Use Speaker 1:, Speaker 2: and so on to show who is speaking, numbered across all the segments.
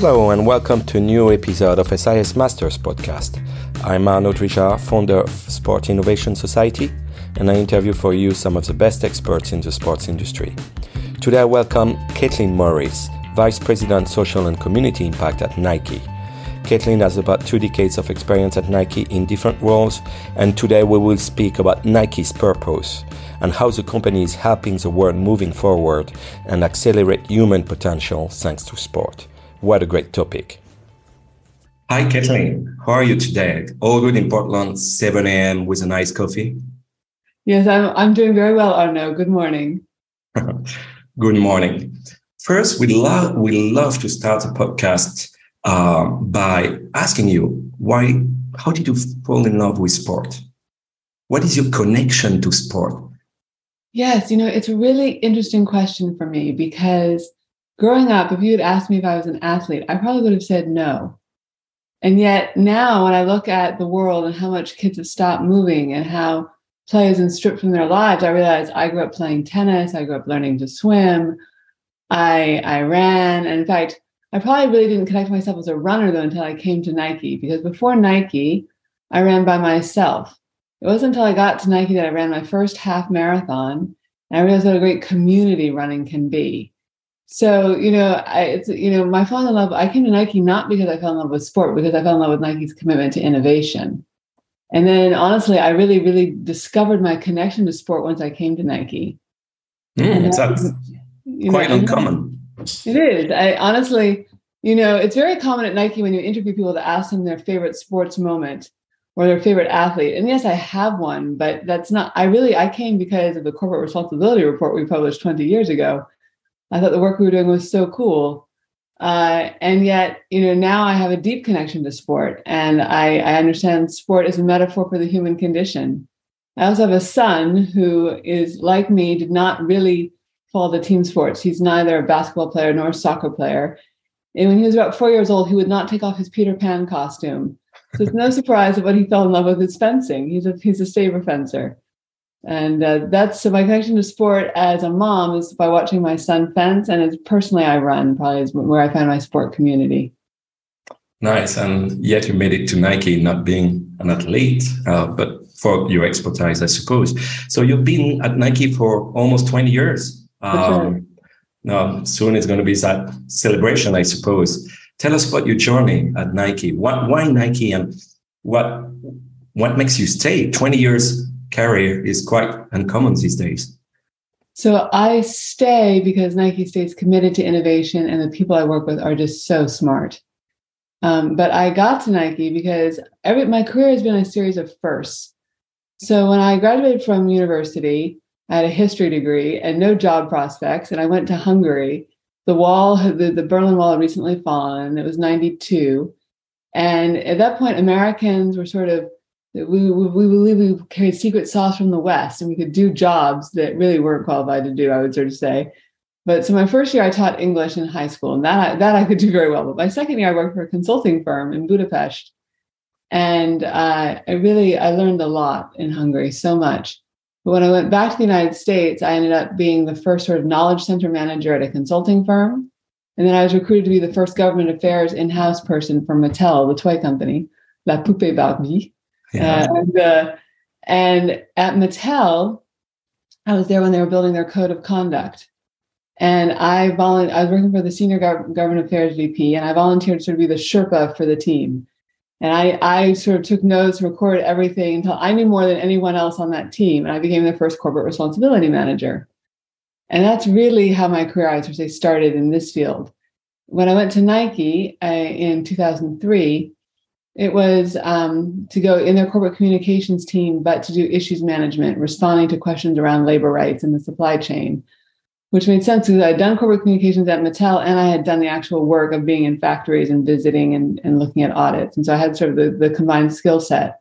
Speaker 1: Hello and welcome to a new episode of SIS Masters podcast. I'm Arnaud Richard, founder of Sport Innovation Society, and I interview for you some of the best experts in the sports industry. Today I welcome Caitlin Morris, Vice President Social and Community Impact at Nike. Caitlin has about two decades of experience at Nike in different roles, and today we will speak about Nike's purpose and how the company is helping the world moving forward and accelerate human potential thanks to sport. What a great topic. Hi, Kathleen. How are you today? All good in Portland, 7 a.m. with a nice coffee?
Speaker 2: Yes, I'm, I'm doing very well, Arnaud. Good morning.
Speaker 1: good morning. First, we love we love to start a podcast um, by asking you why. How did you fall in love with sport? What is your connection to sport?
Speaker 2: Yes, you know, it's a really interesting question for me because growing up, if you had asked me if I was an athlete, I probably would have said no. And yet now, when I look at the world and how much kids have stopped moving and how play has been stripped from their lives, I realize I grew up playing tennis, I grew up learning to swim, I I ran, and in fact, I probably really didn't connect myself as a runner though until I came to Nike because before Nike, I ran by myself. It wasn't until I got to Nike that I ran my first half marathon and I realized what a great community running can be. So, you know, I, it's, you know, my fall in love, I came to Nike not because I fell in love with sport, because I fell in love with Nike's commitment to innovation. And then honestly, I really, really discovered my connection to sport once I came to Nike.
Speaker 1: Mm, that's quite know, uncommon.
Speaker 2: It is. I honestly, you know, it's very common at Nike when you interview people to ask them their favorite sports moment or their favorite athlete. And yes, I have one, but that's not, I really, I came because of the corporate responsibility report we published 20 years ago. I thought the work we were doing was so cool. Uh, and yet, you know, now I have a deep connection to sport and I, I understand sport is a metaphor for the human condition. I also have a son who is like me, did not really follow the team sports. He's neither a basketball player nor a soccer player. And when he was about four years old, he would not take off his Peter Pan costume. So it's no surprise that when he fell in love with his fencing. He's a he's a saber fencer, and uh, that's so my connection to sport as a mom is by watching my son fence, and as personally I run probably is where I find my sport community.
Speaker 1: Nice, and yet you made it to Nike, not being an athlete, uh, but for your expertise, I suppose. So you've been at Nike for almost twenty years. Um, now soon it's going to be that celebration, I suppose. Tell us about your journey at Nike. What, why Nike and what what makes you stay? 20 years career is quite uncommon these days.
Speaker 2: So I stay because Nike stays committed to innovation and the people I work with are just so smart. Um, but I got to Nike because every my career has been a series of firsts. So when I graduated from university, I had a history degree and no job prospects, and I went to Hungary the wall, the, the Berlin Wall had recently fallen. It was 92. And at that point, Americans were sort of, we, we, we believe we carried secret sauce from the West and we could do jobs that really weren't qualified to do, I would sort of say. But so my first year, I taught English in high school, and that, that I could do very well. But my second year, I worked for a consulting firm in Budapest. And uh, I really, I learned a lot in Hungary, so much. But when I went back to the United States, I ended up being the first sort of knowledge center manager at a consulting firm. And then I was recruited to be the first government affairs in house person for Mattel, the toy company, La Poupée Barbie. Yeah. Uh, and, uh, and at Mattel, I was there when they were building their code of conduct. And I, volu- I was working for the senior gov- government affairs VP, and I volunteered to sort of be the Sherpa for the team. And I, I sort of took notes, recorded everything until I knew more than anyone else on that team. And I became the first corporate responsibility manager. And that's really how my career, I would say, started in this field. When I went to Nike uh, in 2003, it was um, to go in their corporate communications team, but to do issues management, responding to questions around labor rights in the supply chain, which made sense because I'd done corporate communications at Mattel and I had done the actual work of being in factories and visiting and, and looking at audits. And so I had sort of the, the combined skill set.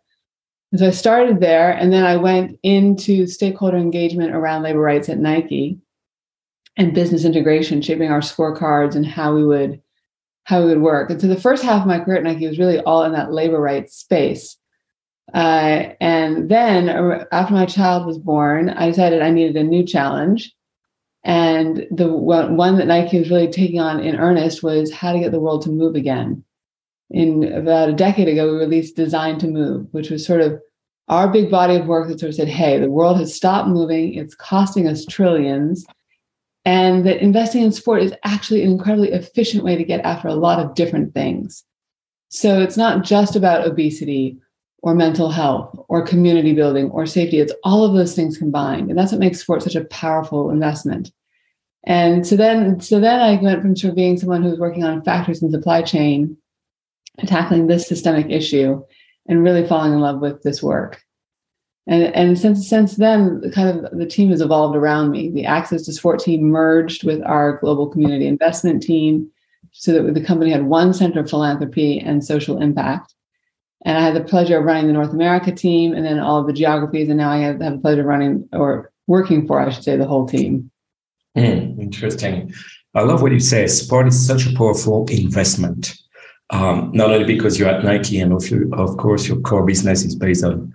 Speaker 2: And so I started there and then I went into stakeholder engagement around labor rights at Nike and business integration, shaping our scorecards and how we would how we would work. And so the first half of my career at Nike was really all in that labor rights space. Uh, and then uh, after my child was born, I decided I needed a new challenge. And the one that Nike was really taking on in earnest was how to get the world to move again. In about a decade ago, we released Design to Move, which was sort of our big body of work that sort of said, hey, the world has stopped moving, it's costing us trillions, and that investing in sport is actually an incredibly efficient way to get after a lot of different things. So it's not just about obesity or mental health or community building or safety. It's all of those things combined. And that's what makes sport such a powerful investment. And so then, so then I went from sort of being someone who was working on factors in supply chain tackling this systemic issue and really falling in love with this work. And, and since since then, kind of the team has evolved around me. The Access to Sport team merged with our global community investment team so that the company had one center of philanthropy and social impact. And I had the pleasure of running the North America team and then all of the geographies. And now I have, have the pleasure of running or working for, I should say, the whole team.
Speaker 1: Mm, interesting. I love what you say. Sport is such a powerful investment. Um, not only because you're at Nike and of, of course your core business is based on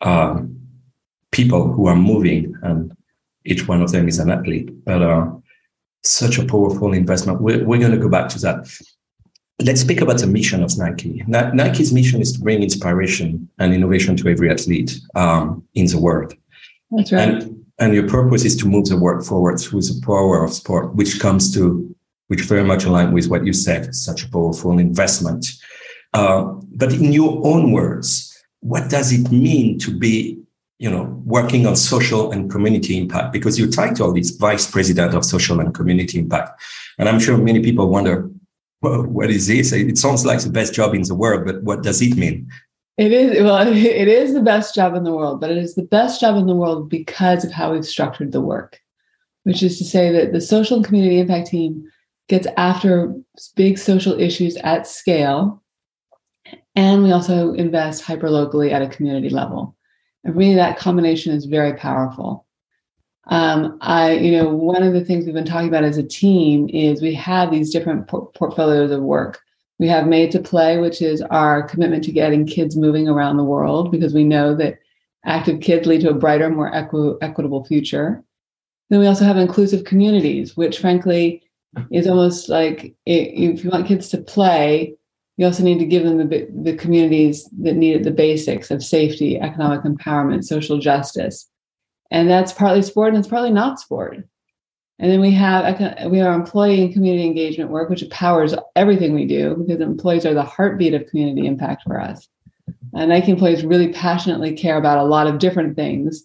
Speaker 1: um, people who are moving and each one of them is an athlete, but uh, such a powerful investment. We're, we're going to go back to that. Let's speak about the mission of Nike. Nike's mission is to bring inspiration and innovation to every athlete um, in the world.
Speaker 2: That's right.
Speaker 1: And, and your purpose is to move the world forward through the power of sport, which comes to, which very much align with what you said, such a powerful investment. Uh, but in your own words, what does it mean to be you know, working on social and community impact because your title is Vice President of Social and Community Impact. And I'm sure many people wonder, well, what is this? It sounds like the best job in the world, but what does it mean?
Speaker 2: It is well, it is the best job in the world, but it is the best job in the world because of how we've structured the work, which is to say that the social and community impact team gets after big social issues at scale. And we also invest hyper locally at a community level. And really, that combination is very powerful. Um, I, you know, one of the things we've been talking about as a team is we have these different por- portfolios of work. We have Made to Play, which is our commitment to getting kids moving around the world because we know that active kids lead to a brighter, more equi- equitable future. Then we also have inclusive communities, which frankly is almost like if you want kids to play, you also need to give them the, the communities that needed the basics of safety, economic empowerment, social justice. And that's partly sport and it's partly not sport. And then we have we have employee and community engagement work, which powers everything we do because employees are the heartbeat of community impact for us. And Nike employees really passionately care about a lot of different things,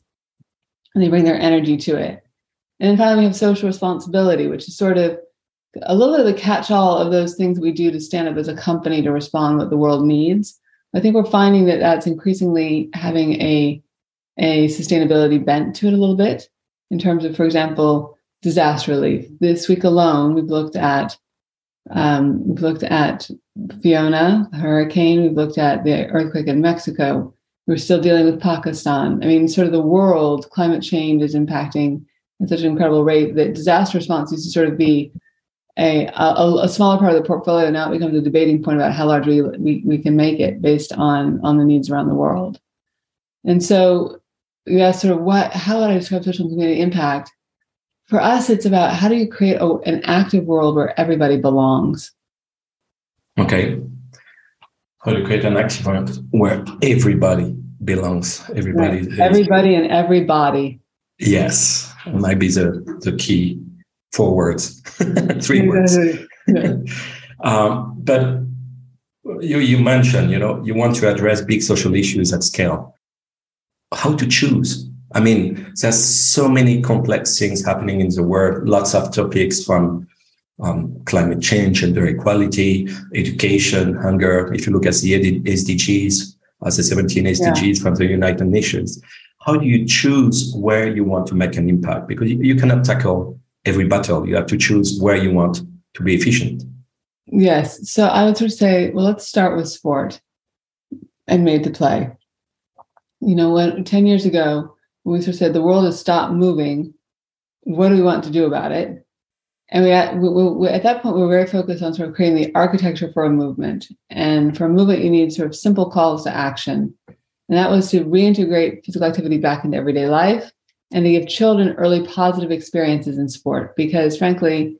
Speaker 2: and they bring their energy to it. And then finally, we have social responsibility, which is sort of a little bit of the catch-all of those things we do to stand up as a company to respond what the world needs. I think we're finding that that's increasingly having a a sustainability bent to it a little bit in terms of, for example, disaster relief. This week alone, we've looked at um, we've looked at Fiona, the hurricane. We've looked at the earthquake in Mexico. We're still dealing with Pakistan. I mean, sort of the world, climate change is impacting at such an incredible rate that disaster response used to sort of be a, a, a, smaller part of the portfolio now it becomes a debating point about how large we, we, we can make it based on on the needs around the world. And so you ask sort of what how would i describe social community impact? For us it's about how do you create a, an active world where everybody belongs?
Speaker 1: Okay. How do you create an active world where everybody belongs? Everybody
Speaker 2: right. everybody and everybody.
Speaker 1: Yes. Might be the the key four words, three words. um, but you, you mentioned, you know, you want to address big social issues at scale. How to choose? I mean, there's so many complex things happening in the world, lots of topics from um, climate change, gender equality, education, hunger. If you look at the SDGs, as the 17 SDGs yeah. from the United Nations, how do you choose where you want to make an impact? Because you cannot tackle every battle. You have to choose where you want to be efficient.
Speaker 2: Yes. So I would sort of say, well, let's start with sport and made the play. You know, when 10 years ago, we sort of said the world has stopped moving, what do we want to do about it? And we at, we, we, at that point, we were very focused on sort of creating the architecture for a movement. And for a movement, you need sort of simple calls to action. And that was to reintegrate physical activity back into everyday life and to give children early positive experiences in sport because frankly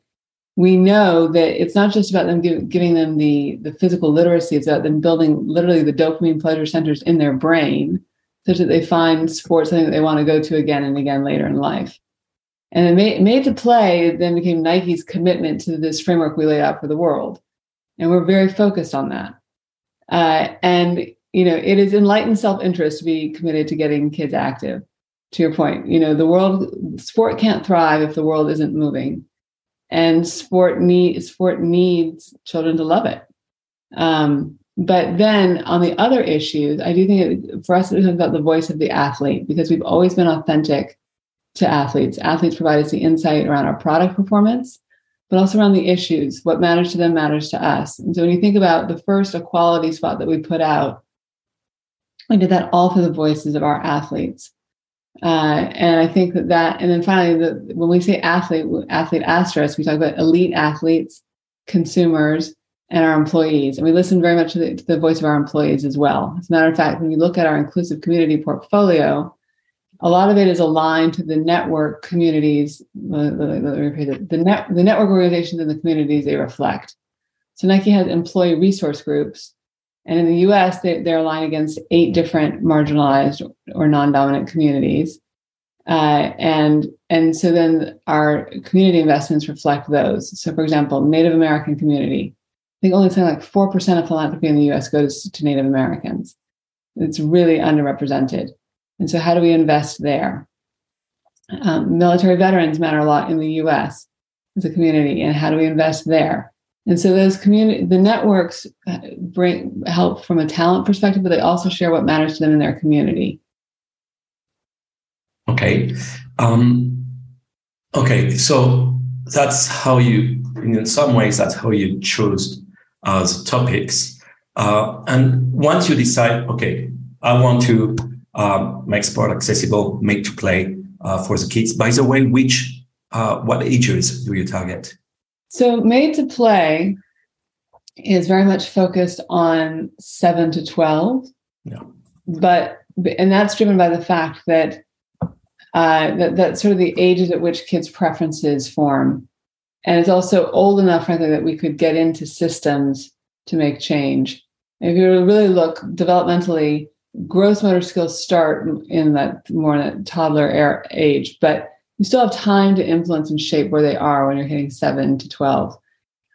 Speaker 2: we know that it's not just about them give, giving them the, the physical literacy it's about them building literally the dopamine pleasure centers in their brain such that they find sports something that they want to go to again and again later in life. And then made, made to play then became nike's commitment to this framework we laid out for the world. And we're very focused on that. Uh, and you know it is enlightened self-interest to be committed to getting kids active to your point you know the world sport can't thrive if the world isn't moving. And sport need sport needs children to love it. Um, but then on the other issues i do think it, for us it's about the voice of the athlete because we've always been authentic to athletes. Athletes provide us the insight around our product performance but also around the issues. What matters to them matters to us. And so when you think about the first equality spot that we put out we did that all through the voices of our athletes uh, and I think that that, and then finally, the, when we say athlete, athlete asterisk, we talk about elite athletes, consumers, and our employees. And we listen very much to the, to the, voice of our employees as well. As a matter of fact, when you look at our inclusive community portfolio, a lot of it is aligned to the network communities, Let the, the, net, the network organizations and the communities they reflect. So Nike has employee resource groups and in the US, they, they're aligned against eight different marginalized or non dominant communities. Uh, and, and so then our community investments reflect those. So, for example, Native American community, I think only something like 4% of philanthropy in the US goes to Native Americans. It's really underrepresented. And so, how do we invest there? Um, military veterans matter a lot in the US as a community, and how do we invest there? And so those community, the networks uh, bring help from a talent perspective, but they also share what matters to them in their community.
Speaker 1: Okay. Um, okay. So that's how you, in some ways, that's how you choose as topics. Uh, and once you decide, okay, I want to um, make sport accessible, make to play uh, for the kids. By the way, which, uh, what ages do you target?
Speaker 2: So, Made to Play is very much focused on seven to 12.
Speaker 1: Yeah.
Speaker 2: But, and that's driven by the fact that, uh, that, that sort of the ages at which kids' preferences form. And it's also old enough, frankly, that we could get into systems to make change. If you really look developmentally, gross motor skills start in that more in that toddler age, but you still have time to influence and shape where they are when you're hitting seven to 12.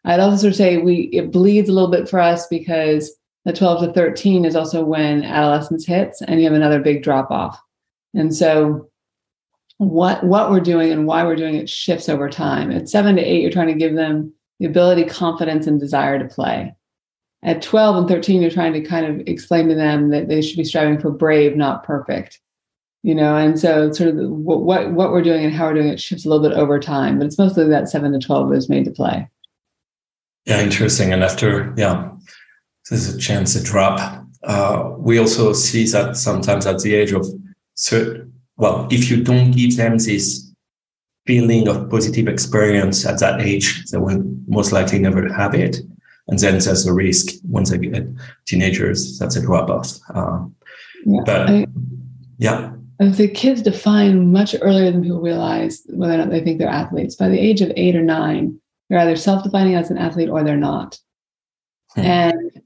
Speaker 2: I'd also sort of say we it bleeds a little bit for us because the 12 to 13 is also when adolescence hits and you have another big drop off. And so what what we're doing and why we're doing it shifts over time. At seven to eight, you're trying to give them the ability, confidence, and desire to play. At 12 and 13, you're trying to kind of explain to them that they should be striving for brave, not perfect you know and so sort of the, what what we're doing and how we're doing it shifts a little bit over time but it's mostly that 7 to 12 is made to play.
Speaker 1: Yeah interesting and after yeah there's a chance to drop. Uh, we also see that sometimes at the age of certain well if you don't give them this feeling of positive experience at that age they will most likely never have it. And then there's a risk once they get teenagers that's a drop off. Uh, yeah, but I, yeah
Speaker 2: the kids define much earlier than people realize whether or not they think they're athletes. By the age of eight or nine, they're either self-defining as an athlete or they're not. Hmm. And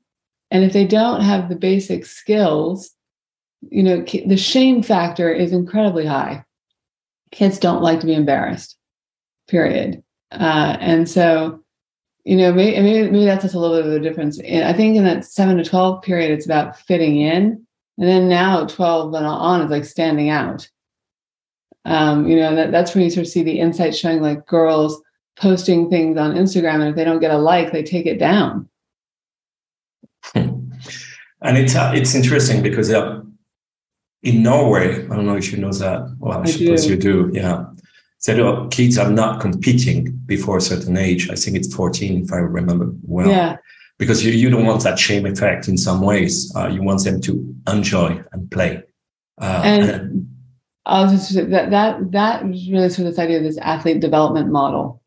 Speaker 2: and if they don't have the basic skills, you know, the shame factor is incredibly high. Kids don't like to be embarrassed. Period. Uh, and so, you know, maybe, maybe, maybe that's just a little bit of a difference. I think in that seven to twelve period, it's about fitting in and then now 12 and on is like standing out. Um, you know, that, that's when you sort of see the insights showing like girls posting things on Instagram, and if they don't get a like, they take it down.
Speaker 1: And it's uh, it's interesting because uh, in Norway, I don't know if you know that. Well, I, I suppose do. you do. Yeah, so kids are not competing before a certain age. I think it's 14, if I remember well.
Speaker 2: Yeah
Speaker 1: because you, you don't want that shame effect in some ways. Uh, you want them to enjoy and play.
Speaker 2: Uh, and, and I was just that that that was really sort of this idea of this athlete development model.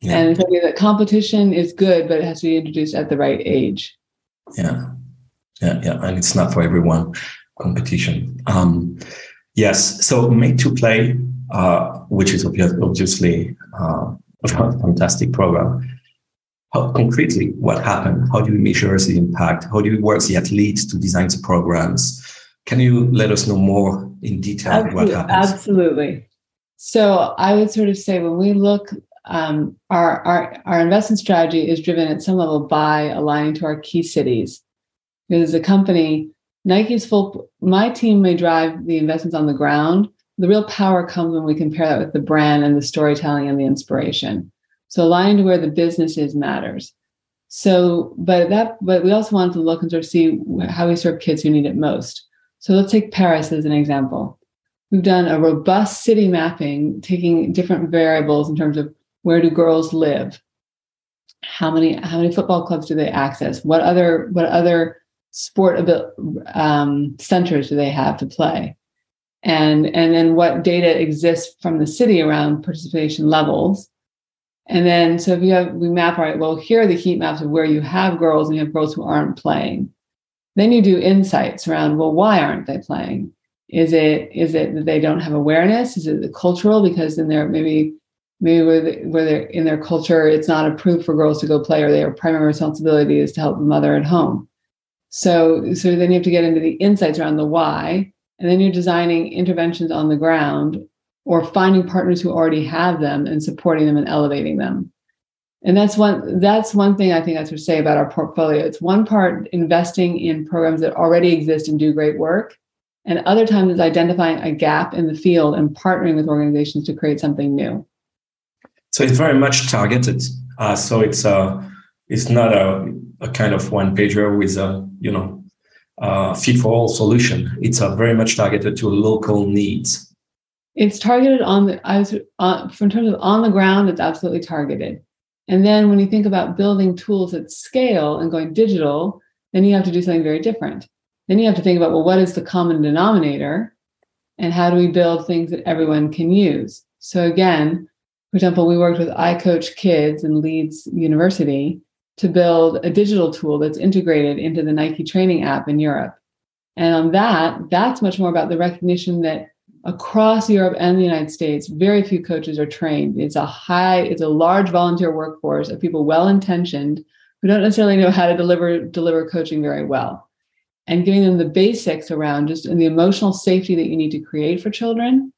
Speaker 2: Yeah. And the idea that competition is good, but it has to be introduced at the right age.
Speaker 1: Yeah. Yeah, yeah. And it's not for everyone competition. Um, Yes. So made to play, uh, which is obviously uh, a fantastic program. How, concretely, what happened? How do you measure the impact? How do you work the athletes to design the programs? Can you let us know more in detail
Speaker 2: absolutely, what happens? Absolutely. So I would sort of say when we look, um, our, our, our investment strategy is driven at some level by aligning to our key cities. Because as a company, Nike's full, my team may drive the investments on the ground. The real power comes when we compare that with the brand and the storytelling and the inspiration. So aligning to where the business is matters. So, but that, but we also wanted to look and sort of see how we serve kids who need it most. So let's take Paris as an example. We've done a robust city mapping, taking different variables in terms of where do girls live, how many how many football clubs do they access, what other what other sport um, centers do they have to play, and and then what data exists from the city around participation levels. And then, so if you have, we map, all right, well, here are the heat maps of where you have girls and you have girls who aren't playing. Then you do insights around, well, why aren't they playing? Is it is it that they don't have awareness? Is it the cultural because in their maybe maybe where, they, where they're in their culture it's not approved for girls to go play or their primary responsibility is to help the mother at home. So so then you have to get into the insights around the why, and then you're designing interventions on the ground or finding partners who already have them and supporting them and elevating them. And that's one that's one thing i think i should say about our portfolio. It's one part investing in programs that already exist and do great work and other times it's identifying a gap in the field and partnering with organizations to create something new.
Speaker 1: So it's very much targeted. Uh, so it's uh, it's not a, a kind of one pager with a you know uh, fit for all solution. It's a very much targeted to local needs
Speaker 2: it's targeted on the i was uh, in terms of on the ground it's absolutely targeted and then when you think about building tools at scale and going digital, then you have to do something very different. Then you have to think about, well, what is the common denominator? And how do we build things that everyone can use? So again, for example, we worked with iCoach Kids and Leeds University to build a digital tool that's integrated into the Nike training app in Europe. And on that, that's much more about the recognition that across Europe and the United States, very few coaches are trained. It's a high, it's a large volunteer workforce of people well intentioned who don't necessarily know how to deliver deliver coaching very well. And giving them the basics around just and the emotional safety that you need to create for children,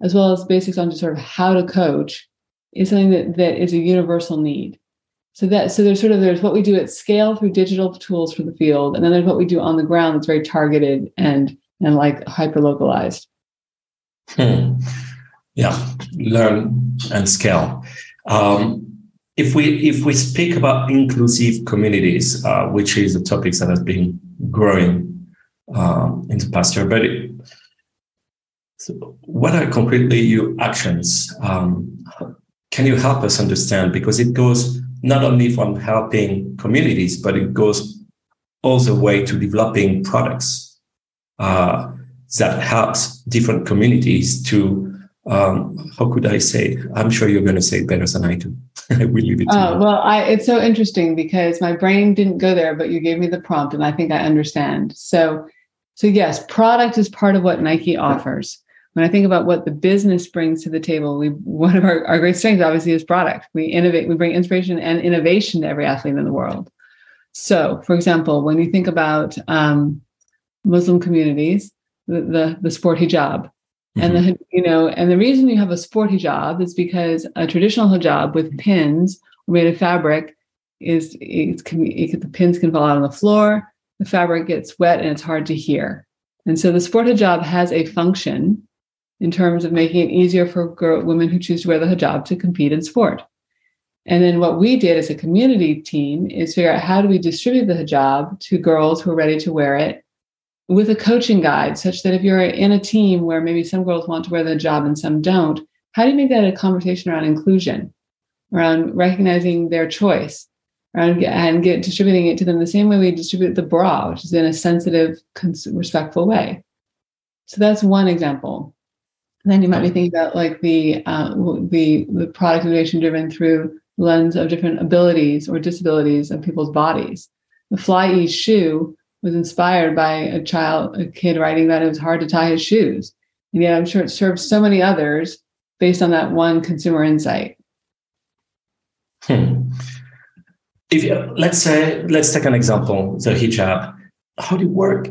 Speaker 2: as well as basics on just sort of how to coach, is something that, that is a universal need. So that so there's sort of there's what we do at scale through digital tools for the field, and then there's what we do on the ground that's very targeted and and like hyper localized.
Speaker 1: Hmm. Yeah, learn and scale. Um, if we if we speak about inclusive communities, uh, which is a topic that has been growing um, in the past year, but it, so what are concretely your actions? Um, can you help us understand? Because it goes not only from helping communities, but it goes all the way to developing products. Uh, that helps different communities to um, how could I say? I'm sure you're going to say better than I do. I will leave it to
Speaker 2: oh, you. Well, I, it's so interesting because my brain didn't go there, but you gave me the prompt, and I think I understand. So, so yes, product is part of what Nike offers. When I think about what the business brings to the table, we one of our, our great strengths obviously is product. We innovate, we bring inspiration and innovation to every athlete in the world. So, for example, when you think about um, Muslim communities, the the, the sport hijab. Mm-hmm. And the you know, and the reason you have a sport hijab is because a traditional hijab with pins made of fabric is it's it, the pins can fall out on the floor, the fabric gets wet, and it's hard to hear. And so the sport hijab has a function in terms of making it easier for girl, women who choose to wear the hijab to compete in sport. And then what we did as a community team is figure out how do we distribute the hijab to girls who are ready to wear it with a coaching guide such that if you're in a team where maybe some girls want to wear the hijab and some don't, how do you make that a conversation around inclusion, around recognizing their choice, around and get distributing it to them the same way we distribute the bra, which is in a sensitive, respectful way. So that's one example. And then you might be thinking about like the uh, the the product innovation driven through lens of different abilities or disabilities of people's bodies. The FlyEase shoe was inspired by a child, a kid writing that it was hard to tie his shoes. And yet I'm sure it serves so many others based on that one consumer insight.
Speaker 1: Hmm. If you, let's say, let's take an example, the hijab. How do you work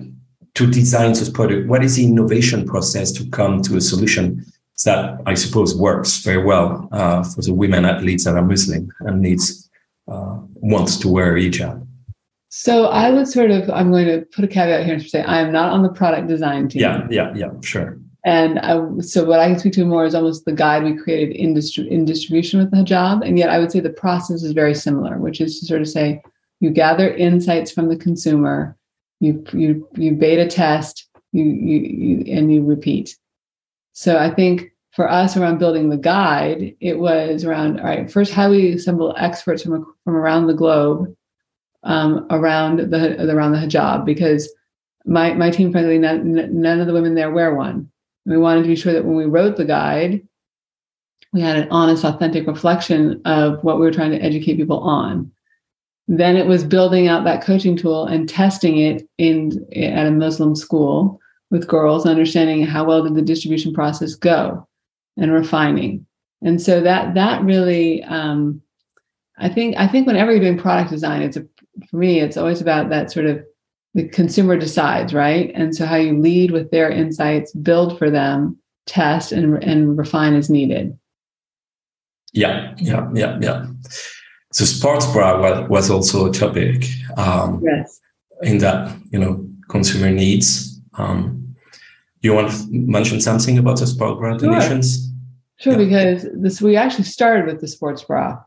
Speaker 1: to design this product? What is the innovation process to come to a solution that I suppose works very well uh, for the women athletes that are Muslim and needs uh, wants to wear hijab?
Speaker 2: So I would sort of, I'm going to put a caveat here and say I am not on the product design team.
Speaker 1: Yeah, yeah, yeah, sure.
Speaker 2: And I, so what I can speak to more is almost the guide we created in, distri- in distribution with the hijab. And yet I would say the process is very similar, which is to sort of say you gather insights from the consumer, you you you beta test, you you, you and you repeat. So I think for us around building the guide, it was around all right. First, how we assemble experts from from around the globe um, around the around the hijab because my my team frankly none, none of the women there wear one. We wanted to be sure that when we wrote the guide, we had an honest, authentic reflection of what we were trying to educate people on. Then it was building out that coaching tool and testing it in at a Muslim school with girls, understanding how well did the distribution process go, and refining. And so that that really, um, I think, I think whenever you're doing product design, it's a for me, it's always about that sort of the consumer decides, right? And so how you lead with their insights, build for them, test and, and refine as needed.
Speaker 1: Yeah, yeah, yeah, yeah. So sports bra was, also a topic. Um,
Speaker 2: yes.
Speaker 1: In that, you know, consumer needs. Um, you want to mention something about the sports bra donations?
Speaker 2: Sure, yeah. because this we actually started with the sports bra.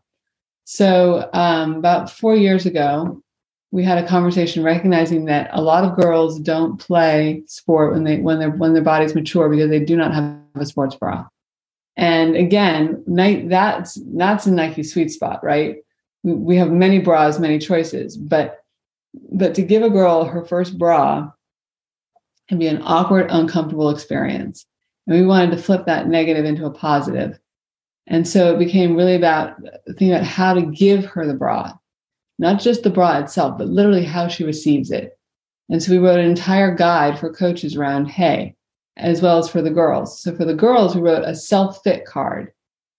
Speaker 2: So, um, about four years ago, we had a conversation recognizing that a lot of girls don't play sport when they when their when their bodies mature because they do not have a sports bra. And again, that's that's a Nike sweet spot, right? We have many bras, many choices, but but to give a girl her first bra can be an awkward, uncomfortable experience. And we wanted to flip that negative into a positive. And so it became really about thinking about how to give her the bra, not just the bra itself, but literally how she receives it. And so we wrote an entire guide for coaches around hey, as well as for the girls. So for the girls, we wrote a self fit card.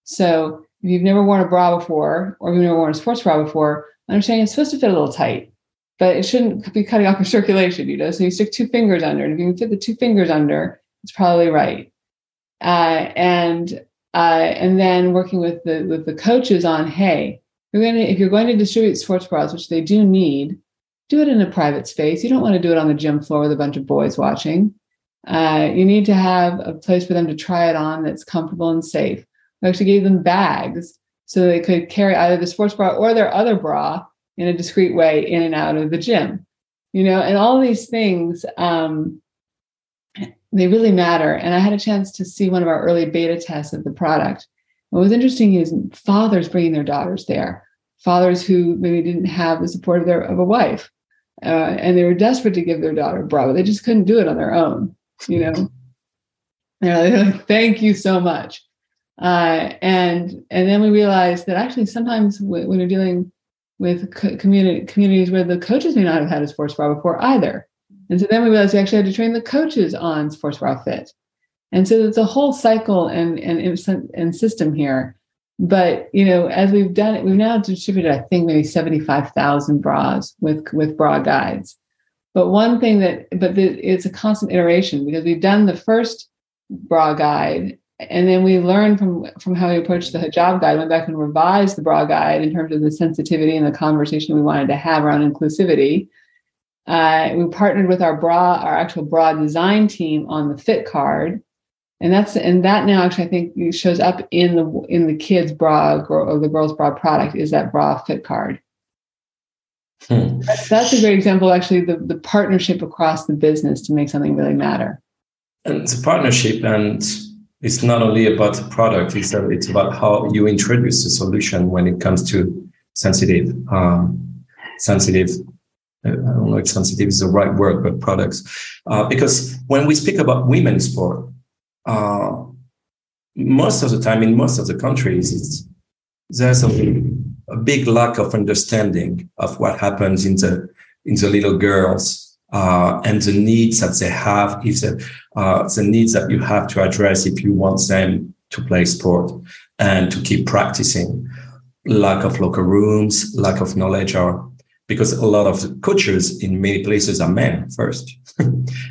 Speaker 2: So if you've never worn a bra before, or you've never worn a sports bra before, understand it's supposed to fit a little tight, but it shouldn't be cutting off your circulation, you know? So you stick two fingers under, and if you can fit the two fingers under, it's probably right. Uh, and uh, and then working with the with the coaches on, hey, you're gonna if you're going to distribute sports bras, which they do need, do it in a private space. You don't want to do it on the gym floor with a bunch of boys watching. Uh, you need to have a place for them to try it on that's comfortable and safe. We actually gave them bags so they could carry either the sports bra or their other bra in a discreet way in and out of the gym. You know, and all these things um, they really matter. And I had a chance to see one of our early beta tests of the product. What was interesting is fathers bringing their daughters there, fathers who maybe didn't have the support of their of a wife, uh, and they were desperate to give their daughter a bra, but they just couldn't do it on their own. You know, they're like, "Thank you so much," uh, and and then we realized that actually sometimes when, when you're dealing with community communities where the coaches may not have had a sports bra before either, and so then we realized we actually had to train the coaches on sports bra fit. And so it's a whole cycle and, and, and system here. But, you know, as we've done it, we've now distributed, I think, maybe 75,000 bras with, with bra guides. But one thing that, but the, it's a constant iteration because we've done the first bra guide and then we learned from from how we approached the hijab guide went back and revised the bra guide in terms of the sensitivity and the conversation we wanted to have around inclusivity uh, we partnered with our bra, our actual bra design team on the fit card, and that's and that now actually I think shows up in the in the kids bra or the girls bra product is that bra fit card. Hmm. That's, a great example, actually, the the partnership across the business to make something really matter.
Speaker 1: And it's a partnership, and it's not only about the product; it's it's about how you introduce a solution when it comes to sensitive um, sensitive I don't know if sensitive is the right word, but products. Uh, because when we speak about women's sport, uh, most of the time in most of the countries, there's a, a, big lack of understanding of what happens in the in the little girls' uh, and the needs that they have, if the, uh, the needs that you have to address if you want them to play sport and to keep practicing. Lack of locker rooms, lack of knowledge, or because a lot of the coaches in many places are men first.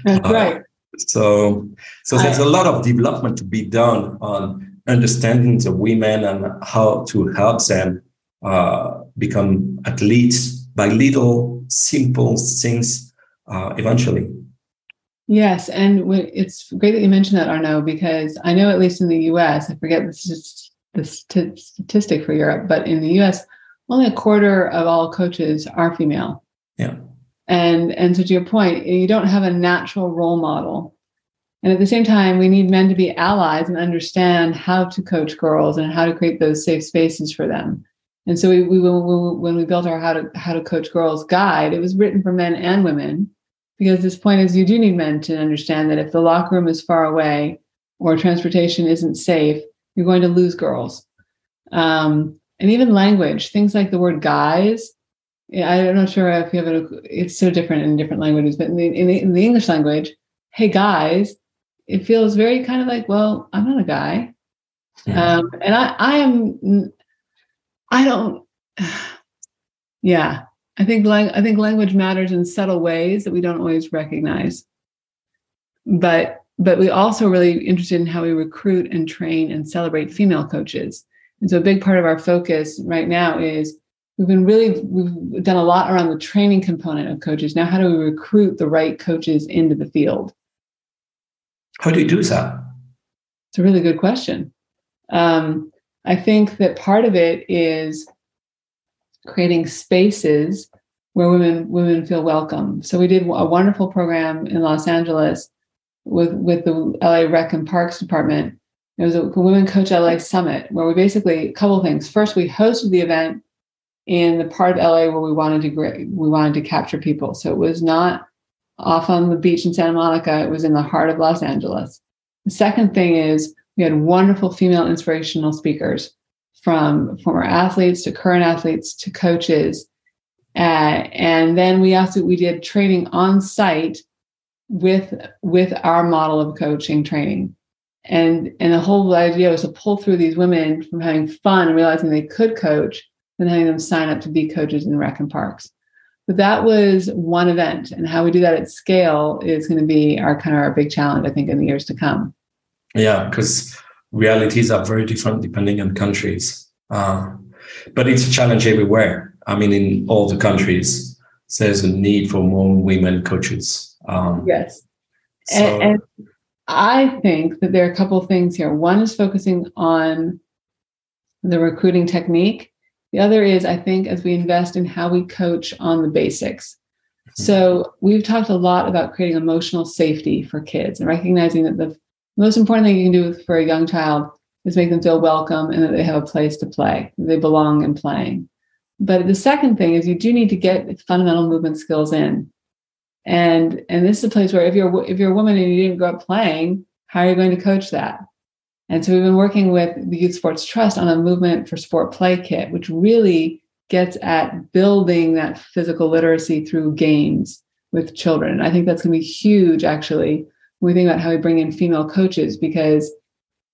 Speaker 2: That's right.
Speaker 1: So, so there's a lot of development to be done on understanding the women and how to help them uh, become athletes by little simple things uh, eventually.
Speaker 2: Yes, and it's great that you mentioned that, Arnaud, because I know at least in the U.S., I forget the, the statistic for Europe, but in the U.S., only a quarter of all coaches are female.
Speaker 1: Yeah.
Speaker 2: And and so to your point, you don't have a natural role model. And at the same time, we need men to be allies and understand how to coach girls and how to create those safe spaces for them. And so we, we, when we built our how to how to coach girls guide, it was written for men and women because this point is you do need men to understand that if the locker room is far away or transportation isn't safe, you're going to lose girls. Um, and even language, things like the word guys. I'm not sure if you have it, it's so different in different languages, but in the, in the, in the English language, hey guys, it feels very kind of like, well, I'm not a guy. Mm-hmm. Um, and I, I am, I don't, yeah, I think I think language matters in subtle ways that we don't always recognize. But but we also really interested in how we recruit and train and celebrate female coaches. And so a big part of our focus right now is we've been really we've done a lot around the training component of coaches. Now how do we recruit the right coaches into the field?
Speaker 1: How do you do that?
Speaker 2: It's a really good question. Um, I think that part of it is creating spaces where women women feel welcome. So we did a wonderful program in Los Angeles with with the LA Rec and Parks Department. It was a Women Coach LA Summit where we basically a couple things. First, we hosted the event in the part of LA where we wanted to we wanted to capture people. So it was not off on the beach in Santa Monica. It was in the heart of Los Angeles. The second thing is we had wonderful female inspirational speakers from former athletes to current athletes to coaches. Uh, and then we also we did training on site with with our model of coaching training. And and the whole idea was to pull through these women from having fun and realizing they could coach and having them sign up to be coaches in rec and parks. But that was one event. And how we do that at scale is going to be our kind of our big challenge, I think, in the years to come.
Speaker 1: Yeah, because realities are very different depending on countries. Uh, but it's a challenge everywhere. I mean, in all the countries, there's a need for more women coaches.
Speaker 2: Um, yes. So, and, and, I think that there are a couple of things here. One is focusing on the recruiting technique. The other is, I think, as we invest in how we coach on the basics. Mm-hmm. So we've talked a lot about creating emotional safety for kids and recognizing that the most important thing you can do for a young child is make them feel welcome and that they have a place to play, they belong in playing. But the second thing is you do need to get fundamental movement skills in. And and this is a place where if you're if you're a woman and you didn't grow up playing, how are you going to coach that? And so we've been working with the Youth Sports Trust on a movement for sport play kit, which really gets at building that physical literacy through games with children. and I think that's going to be huge actually when we think about how we bring in female coaches because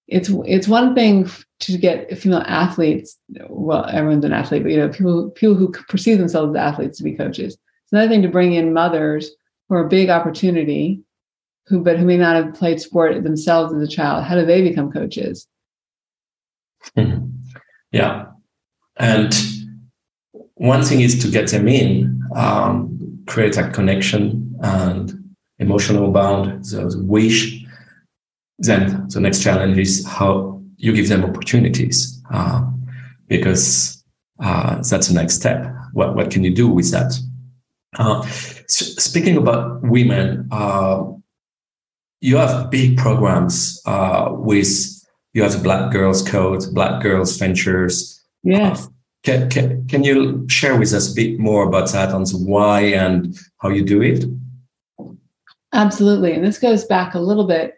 Speaker 2: it's it's one thing to get female athletes well everyone's an athlete but you know people people who perceive themselves as athletes to be coaches it's another thing to bring in mothers are a big opportunity who but who may not have played sport themselves as a child how do they become coaches
Speaker 1: mm-hmm. yeah and one thing is to get them in um, create a connection and emotional bound, the wish. Then the next challenge is how you give them opportunities, uh, because uh, that's the next step. What what can you do with that? Uh, speaking about women, uh, you have big programs uh, with you have the Black Girls Code, Black Girls Ventures.
Speaker 2: Yes.
Speaker 1: Uh, can, can, can you share with us a bit more about that on the why and how you do it?
Speaker 2: Absolutely. And this goes back a little bit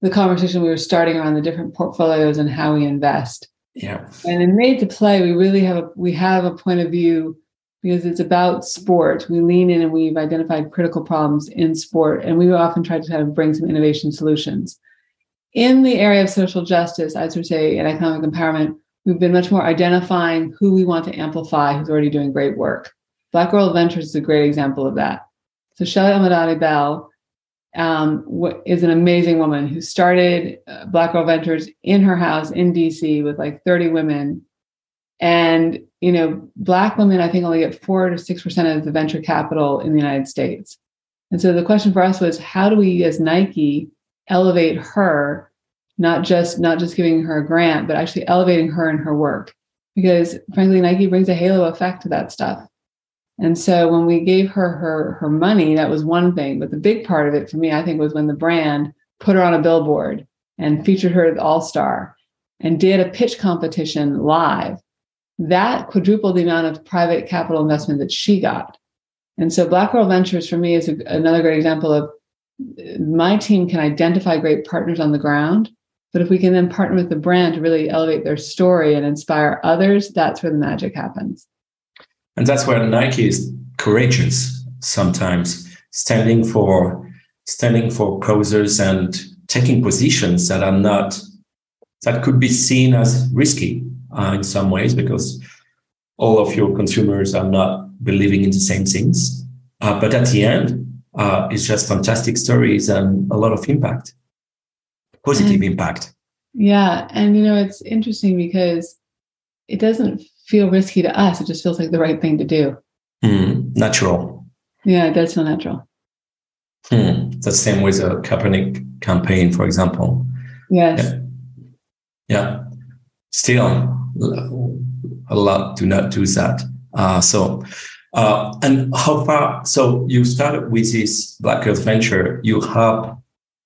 Speaker 2: the conversation we were starting around the different portfolios and how we invest.
Speaker 1: Yeah.
Speaker 2: And in made to play, we really have a we have a point of view because it's about sport. We lean in and we've identified critical problems in sport, and we often try to kind of bring some innovation solutions. In the area of social justice, I would sort of say, and economic empowerment, we've been much more identifying who we want to amplify who's already doing great work. Black Girl Ventures is a great example of that. So Shelly Omilade Bell um, is an amazing woman who started uh, Black Girl Ventures in her house in DC with like 30 women. And, you know, Black women, I think, only get four to 6% of the venture capital in the United States. And so the question for us was how do we, as Nike, elevate her, not just not just giving her a grant, but actually elevating her and her work? Because frankly, Nike brings a halo effect to that stuff. And so when we gave her her her money, that was one thing. But the big part of it for me, I think, was when the brand put her on a billboard and featured her at All Star and did a pitch competition live. That quadrupled the amount of private capital investment that she got. And so Black Girl Ventures for me is a, another great example of uh, my team can identify great partners on the ground, but if we can then partner with the brand to really elevate their story and inspire others, that's where the magic happens.
Speaker 1: And that's where Nike is courageous sometimes, standing for standing for causes and taking positions that are not that could be seen as risky uh, in some ways because all of your consumers are not believing in the same things. Uh, but at the end, uh, it's just fantastic stories and a lot of impact, positive and, impact.
Speaker 2: Yeah, and you know it's interesting because it doesn't feel risky to us. It just feels like the right thing to do.
Speaker 1: Mm, natural.
Speaker 2: Yeah, it does feel natural.
Speaker 1: Hmm. The same with a Kaepernick campaign, for example.
Speaker 2: Yes.
Speaker 1: Yeah. yeah. Still, a lot do not do that. Uh, so, uh, and how far? So you started with this Black Girls Venture. You help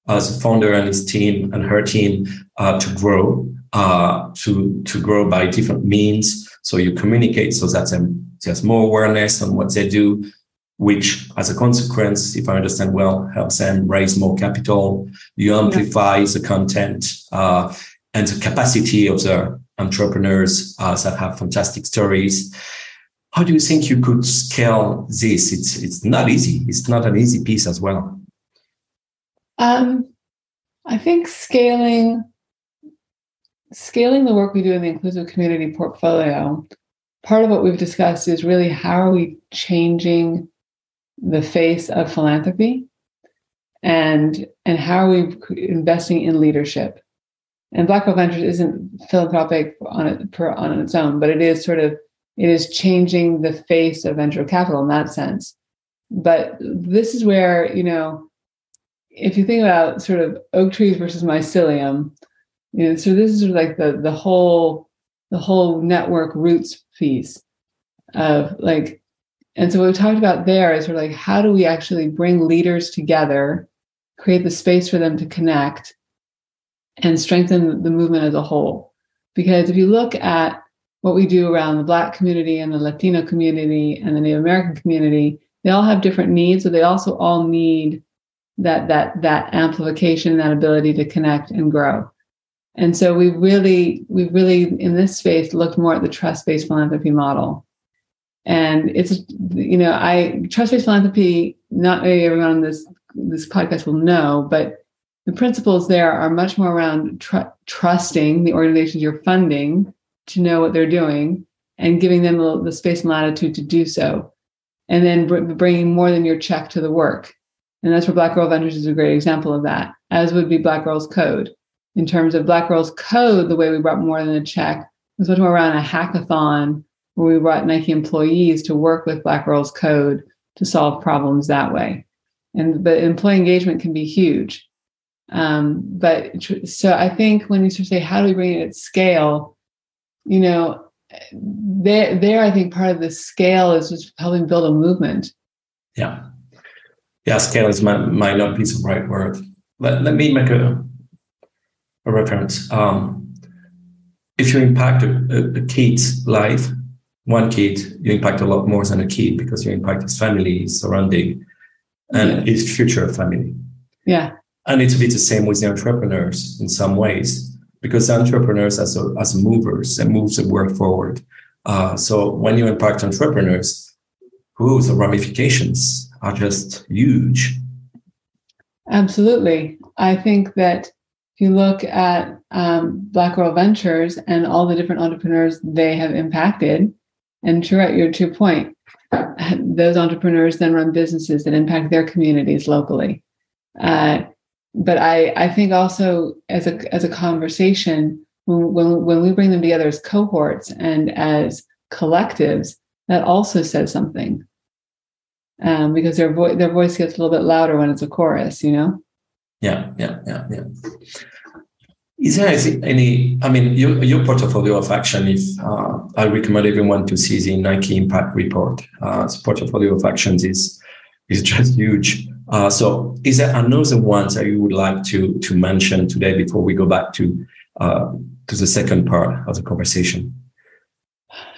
Speaker 1: as a founder and his team and her team uh, to grow, uh, to to grow by different means. So you communicate so that there's more awareness on what they do, which as a consequence, if I understand well, helps them raise more capital. You amplify yeah. the content uh, and the capacity of the entrepreneurs uh, that have fantastic stories. How do you think you could scale this? It's it's not easy. It's not an easy piece as well.
Speaker 2: Um, I think scaling scaling the work we do in the inclusive community portfolio, part of what we've discussed is really how are we changing the face of philanthropy and and how are we investing in leadership and black girl ventures isn't philanthropic on it per, on its own but it is sort of it is changing the face of venture capital in that sense. But this is where you know if you think about sort of oak trees versus mycelium you know so this is like the the whole the whole network roots piece of like and so what we talked about there is sort of like how do we actually bring leaders together create the space for them to connect and strengthen the movement as a whole because if you look at what we do around the black community and the latino community and the native american community they all have different needs but they also all need that that that amplification that ability to connect and grow and so we really, we really in this space looked more at the trust-based philanthropy model. And it's, you know, I trust-based philanthropy, not everyone on this this podcast will know, but the principles there are much more around tr- trusting the organizations you're funding to know what they're doing and giving them the, the space and latitude to do so. And then br- bringing more than your check to the work. And that's where Black Girl Ventures is a great example of that, as would be Black Girls Code in terms of Black Girls Code, the way we brought more than a check was much more around a hackathon where we brought Nike employees to work with Black Girls Code to solve problems that way. And but employee engagement can be huge. Um, but so I think when you sort of say how do we bring it at scale, you know, there there I think part of the scale is just helping build a movement.
Speaker 1: Yeah. Yeah, scale is my, might not be the right word. Let, let me make a a reference. Um, if you impact a, a, kid's life, one kid, you impact a lot more than a kid because you impact his family, his surrounding, and yeah. his future family.
Speaker 2: Yeah.
Speaker 1: And it's a bit the same with the entrepreneurs in some ways, because entrepreneurs as, a, as movers and moves the work forward. Uh, so when you impact entrepreneurs, who the ramifications are just huge.
Speaker 2: Absolutely. I think that if you look at um, Black Girl Ventures and all the different entrepreneurs they have impacted, and to your two point, those entrepreneurs then run businesses that impact their communities locally. Uh, but I, I think also as a as a conversation, when, when, when we bring them together as cohorts and as collectives, that also says something. Um, because their voice their voice gets a little bit louder when it's a chorus, you know.
Speaker 1: Yeah, yeah, yeah, yeah. Is there any? I mean, your, your portfolio of action. If uh, I recommend everyone to see the Nike Impact Report, uh, portfolio of actions is is just huge. Uh, so, is there another one that you would like to to mention today before we go back to uh, to the second part of the conversation?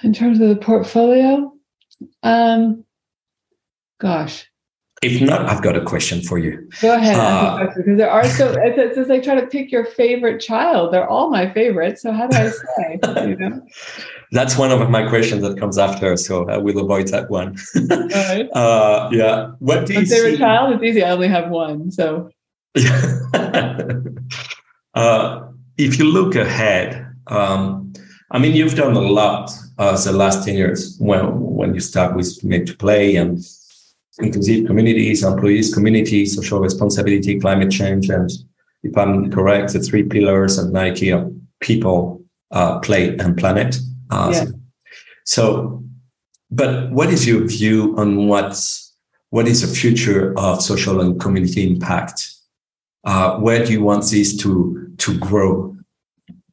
Speaker 2: In terms of the portfolio, um, gosh,
Speaker 1: if not, I've got a question for you.
Speaker 2: Go ahead, uh, because there are so it's, it's like trying to pick your favorite child. They're all my favorites. So how do I say? you know?
Speaker 1: That's one of my questions that comes after, so I will avoid that one. Right. uh, yeah.
Speaker 2: What do my you favorite see? child? It's easy. I only have one, so.
Speaker 1: uh, if you look ahead, um, I mean, you've done a lot uh, the last ten years when when you start with Made to Play and inclusive communities, employees, community, social responsibility, climate change, and if I'm correct, the three pillars of Nike are people, uh, play, and planet. Uh, yeah. So, but what is your view on what's what is the future of social and community impact? Uh, where do you want these to to grow?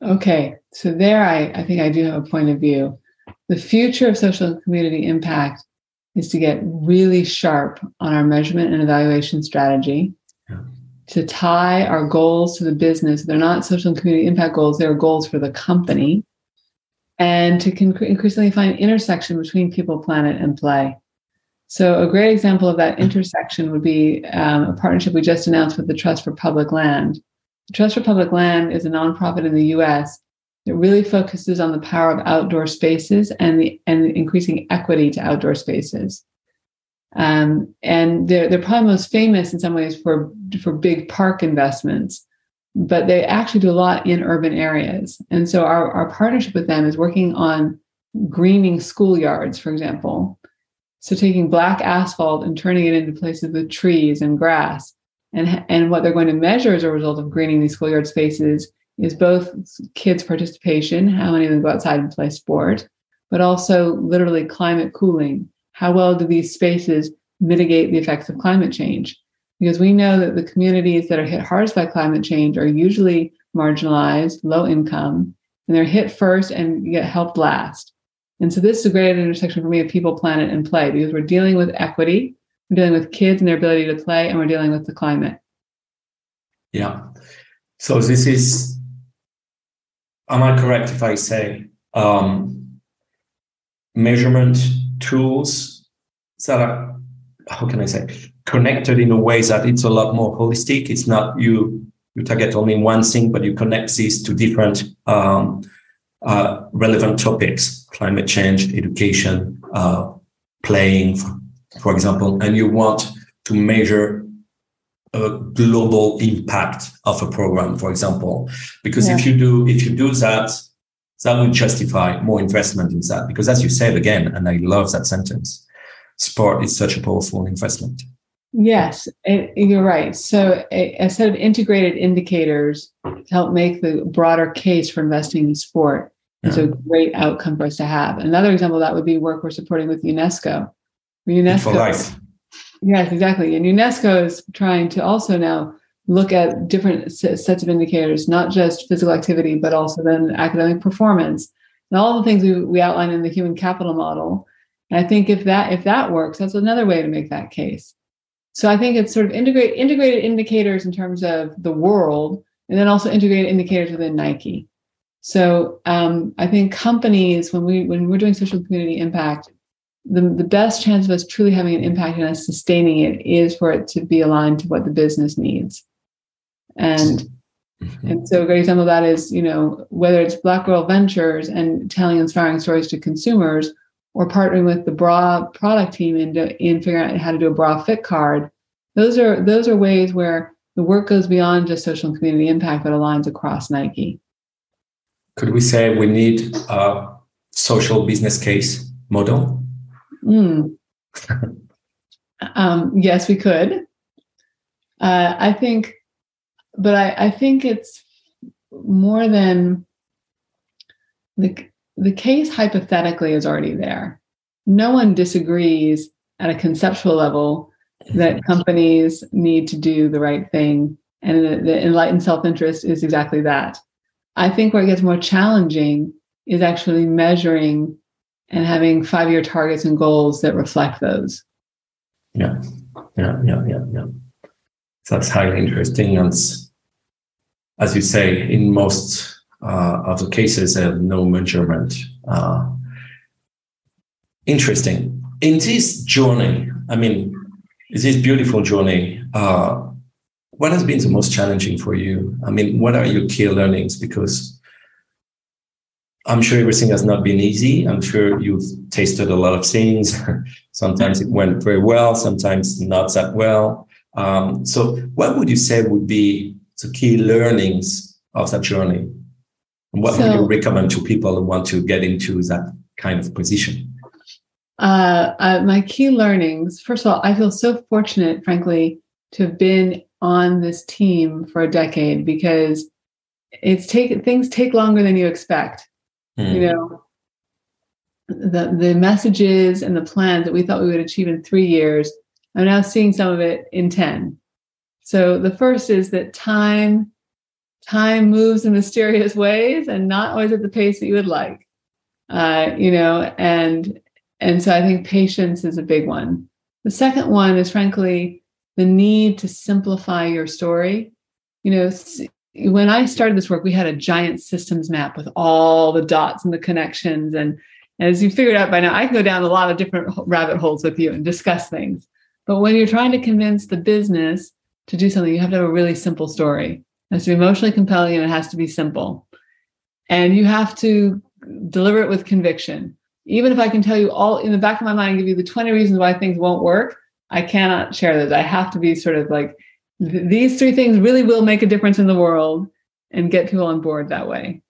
Speaker 2: Okay, so there, I, I think I do have a point of view. The future of social and community impact is to get really sharp on our measurement and evaluation strategy, yeah. to tie our goals to the business. They're not social and community impact goals, they're goals for the company, and to con- increasingly find intersection between people, planet, and play. So, a great example of that intersection would be um, a partnership we just announced with the Trust for Public Land. The Trust for Public Land is a nonprofit in the US it really focuses on the power of outdoor spaces and the and increasing equity to outdoor spaces. Um, and they're they're probably most famous in some ways for for big park investments, but they actually do a lot in urban areas. And so our, our partnership with them is working on greening schoolyards, for example. So taking black asphalt and turning it into places with trees and grass. And, and what they're going to measure as a result of greening these schoolyard spaces is both kids' participation, how many of them go outside and play sport, but also literally climate cooling. How well do these spaces mitigate the effects of climate change? Because we know that the communities that are hit hardest by climate change are usually marginalized, low income, and they're hit first and get helped last. And so this is a great intersection for me of people, planet, and play because we're dealing with equity, we're dealing with kids and their ability to play, and we're dealing with the climate.
Speaker 1: Yeah. So this is am I correct if I say um, measurement tools that are, how can I say, connected in a way that it's a lot more holistic? It's not you you target only one thing, but you connect these to different um, uh, relevant topics: climate change, education, uh, playing, for, for example, and you want to measure a global impact of a program, for example. Because yeah. if you do if you do that, that would justify more investment in that. Because as you said again, and I love that sentence, sport is such a powerful investment.
Speaker 2: Yes, eh, you're right. So eh, a, set of integrated indicators to help make the broader case for investing in sport is a great outcome for us to have. Another example of that would be work we're supporting with UNESCO. UNESCO for life Yes, exactly. And UNESCO is trying to also now look at different sets of indicators, not just physical activity, but also then academic performance and all the things we, we outline in the human capital model. And I think if that if that works, that's another way to make that case. So I think it's sort of integrate integrated indicators in terms of the world, and then also integrated indicators within Nike. So um, I think companies, when we when we're doing social community impact, the, the best chance of us truly having an impact and us sustaining it is for it to be aligned to what the business needs. And mm-hmm. and so a great example of that is, you know, whether it's Black Girl Ventures and telling inspiring stories to consumers, or partnering with the bra product team in, in figuring out how to do a bra fit card. Those are those are ways where the work goes beyond just social and community impact, but aligns across Nike.
Speaker 1: Could we say we need a social business case model?
Speaker 2: Mm. um, yes, we could. Uh, I think, but I, I think it's more than the the case hypothetically is already there. No one disagrees at a conceptual level that companies need to do the right thing. And the, the enlightened self interest is exactly that. I think where it gets more challenging is actually measuring and having five year targets and goals that reflect those.
Speaker 1: Yeah, yeah, yeah, yeah, yeah. So that's highly interesting. And as you say, in most uh, of the cases there's no measurement. Uh, interesting. In this journey, I mean, this beautiful journey, uh, what has been the most challenging for you? I mean, what are your key learnings? Because I'm sure everything has not been easy. I'm sure you've tasted a lot of things. sometimes it went very well, sometimes not that well. Um, so, what would you say would be the key learnings of that journey? What so, would you recommend to people who want to get into that kind of position?
Speaker 2: Uh, uh, my key learnings first of all, I feel so fortunate, frankly, to have been on this team for a decade because it's take things take longer than you expect. Mm. You know, the the messages and the plans that we thought we would achieve in three years, I'm now seeing some of it in 10. So the first is that time time moves in mysterious ways and not always at the pace that you would like uh, you know and and so i think patience is a big one the second one is frankly the need to simplify your story you know when i started this work we had a giant systems map with all the dots and the connections and as you figured out by now i can go down a lot of different rabbit holes with you and discuss things but when you're trying to convince the business to do something you have to have a really simple story it has to be emotionally compelling and it has to be simple. And you have to deliver it with conviction. Even if I can tell you all in the back of my mind, give you the 20 reasons why things won't work, I cannot share those. I have to be sort of like, these three things really will make a difference in the world and get people on board that way.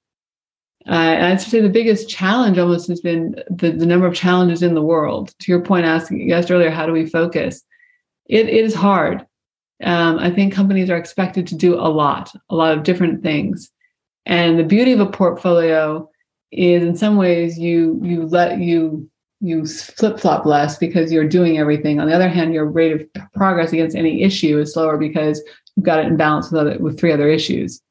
Speaker 2: Uh, I'd say the biggest challenge almost has been the, the number of challenges in the world. To your point, asking you asked earlier, how do we focus? It, it is hard um, I think companies are expected to do a lot, a lot of different things. And the beauty of a portfolio is in some ways you you let you you flip flop less because you're doing everything. On the other hand, your rate of progress against any issue is slower because you've got it in balance with other with three other issues.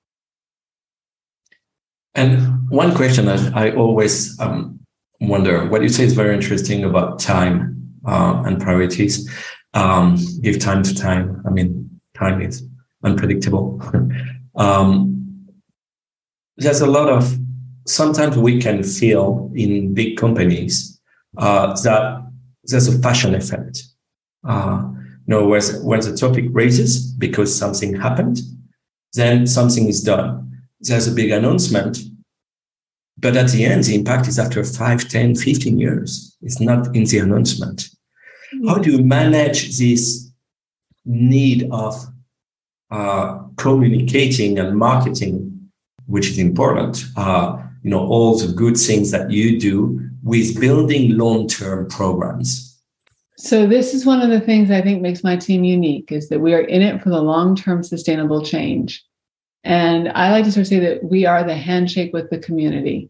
Speaker 1: And one question that I always um, wonder, what you say is very interesting about time uh, and priorities um, give time to time. I mean, time is unpredictable. um, there's a lot of, sometimes we can feel in big companies uh, that there's a fashion effect. Uh, you know, when, when the topic raises because something happened, then something is done. There's a big announcement, but at the end, the impact is after 5, 10, 15 years. It's not in the announcement. How do you manage this need of uh, communicating and marketing, which is important? Uh, you know, all the good things that you do with building long-term programs.
Speaker 2: So this is one of the things I think makes my team unique is that we are in it for the long-term sustainable change. And I like to sort of say that we are the handshake with the community.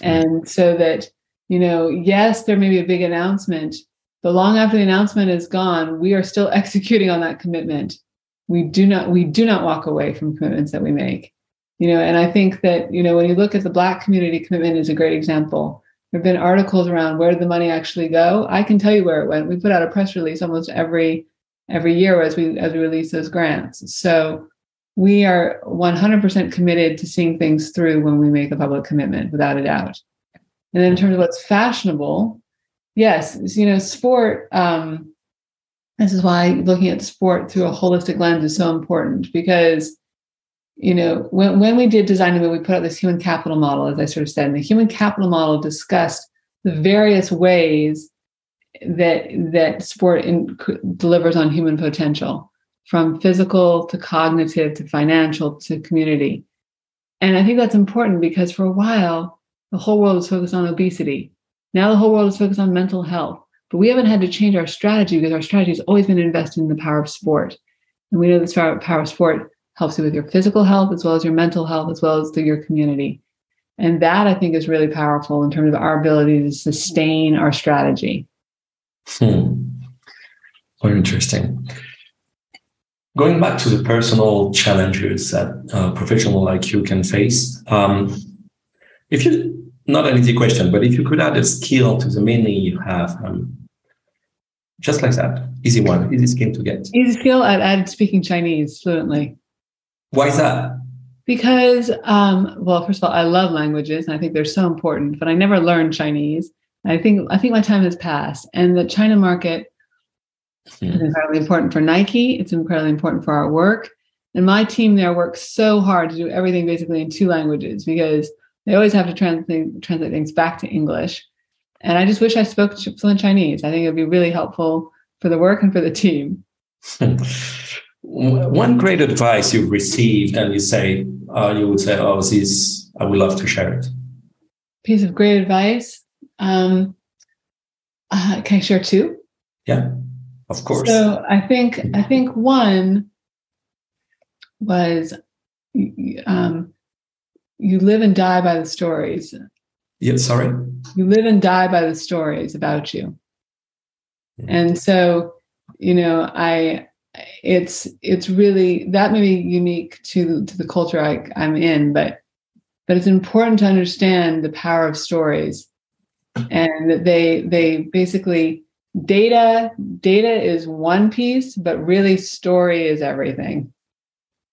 Speaker 2: And so that, you know, yes, there may be a big announcement, but long after the announcement is gone, we are still executing on that commitment. We do not we do not walk away from commitments that we make. You know, and I think that, you know, when you look at the black community commitment is a great example. There have been articles around where did the money actually go? I can tell you where it went. We put out a press release almost every every year as we as we release those grants. So we are 100% committed to seeing things through when we make a public commitment without a doubt. And then in terms of what's fashionable, yes, you know, sport. Um, this is why looking at sport through a holistic lens is so important because, you know, when, when we did design the we put out this human capital model, as I sort of said, and the human capital model discussed the various ways that that sport in, delivers on human potential from physical to cognitive to financial to community. And i think that's important because for a while the whole world was focused on obesity. Now the whole world is focused on mental health. But we haven't had to change our strategy because our strategy has always been invested in the power of sport. And we know this power of sport helps you with your physical health as well as your mental health as well as through your community and that i think is really powerful in terms of our ability to sustain our strategy
Speaker 1: Hmm. Very interesting. Going back to the personal challenges that a professional like you can face, um, if you not an easy question, but if you could add a skill to the many you have, um, just like that, easy one, easy skill to get.
Speaker 2: Easy skill. I'd add speaking Chinese fluently.
Speaker 1: Why is that?
Speaker 2: Because, um, well, first of all, I love languages, and I think they're so important. But I never learned Chinese. I think I think my time has passed, and the China market mm. is incredibly important for Nike. It's incredibly important for our work, and my team there works so hard to do everything basically in two languages because they always have to translate translate things back to English. And I just wish I spoke fluent Chinese. I think it would be really helpful for the work and for the team.
Speaker 1: One great advice you've received, and you say, uh, you would say, "Oh, this I would love to share it."
Speaker 2: Piece of great advice. Um, uh, can I share two?
Speaker 1: Yeah, of course.
Speaker 2: So I think I think one was um, you live and die by the stories.
Speaker 1: Yeah, sorry.
Speaker 2: You live and die by the stories about you. Mm-hmm. And so, you know, I it's it's really that may be unique to to the culture I, I'm in, but but it's important to understand the power of stories. And they they basically data data is one piece but really story is everything.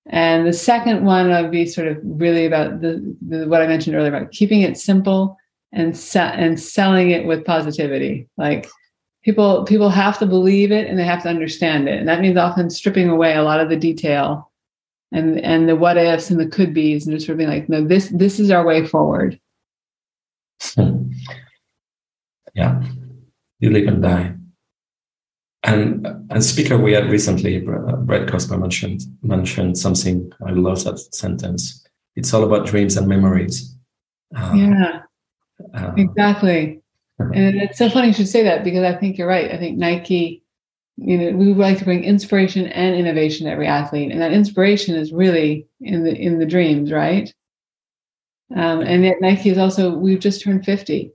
Speaker 2: And the second one would be sort of really about the, the what i mentioned earlier about keeping it simple and se- and selling it with positivity. Like people people have to believe it and they have to understand it. And that means often stripping away a lot of the detail and and the what ifs and the could be's and just sort of being like no this this is our way forward.
Speaker 1: Yeah. You live and die. And a speaker we had recently brett cosper mentioned mentioned something i love that sentence. It's all about dreams and memories.
Speaker 2: Um, yeah. uh, exactly and it's so funny you should say that because i think you're right i think nike you know we like to bring inspiration and innovation to every athlete and that inspiration is really in the in the dreams right um, and yet nike is also we've just turned 50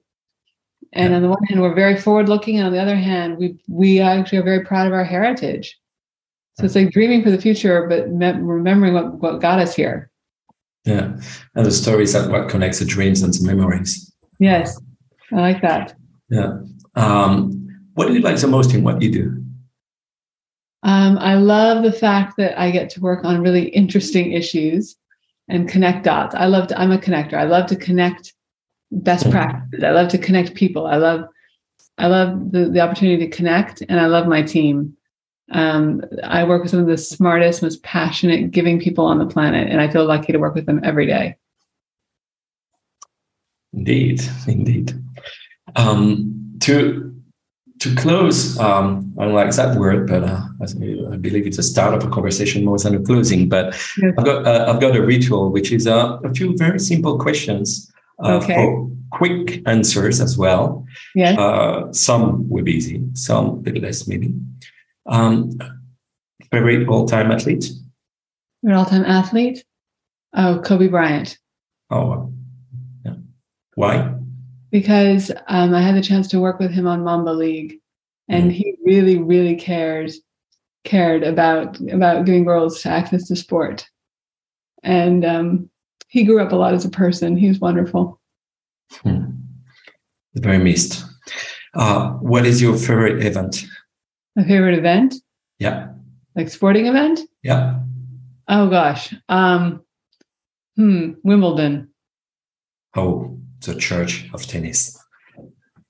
Speaker 2: and on the one hand, we're very forward looking, and on the other hand, we we actually are very proud of our heritage. So it's like dreaming for the future, but me- remembering what, what got us here.
Speaker 1: Yeah, and the stories are what connects the dreams and the memories.
Speaker 2: Yes, I like that.
Speaker 1: Yeah. Um, what do you like the most in what you do?
Speaker 2: Um, I love the fact that I get to work on really interesting issues and connect dots. I love to, I'm a connector. I love to connect best practices. I love to connect people. I love I love the, the opportunity to connect and I love my team. Um, I work with some of the smartest, most passionate, giving people on the planet, and I feel lucky to work with them every day.
Speaker 1: Indeed, indeed. Um, to to close, um, I don't like that word, but uh, I believe it's a start of a conversation more than a closing. But. I've got uh, I've got a ritual, which is uh, a few very simple questions uh, okay. for quick answers as well.
Speaker 2: Yeah.
Speaker 1: Uh, some will be easy, some a bit less maybe. Um, favorite all-time athlete?
Speaker 2: An all-time athlete? Oh, Kobe Bryant.
Speaker 1: Oh, yeah. Why?
Speaker 2: Because um, I had the chance to work with him on Mamba League, and mm. he really, really cared cared about about giving girls access to sport. And um, he grew up a lot as a person. He was wonderful.
Speaker 1: Hmm. Very missed. Uh, what is your favorite event?
Speaker 2: My favorite event?
Speaker 1: Yeah.
Speaker 2: Like sporting event?
Speaker 1: Yeah.
Speaker 2: Oh gosh. Um, hmm. Wimbledon.
Speaker 1: Oh, the church of tennis.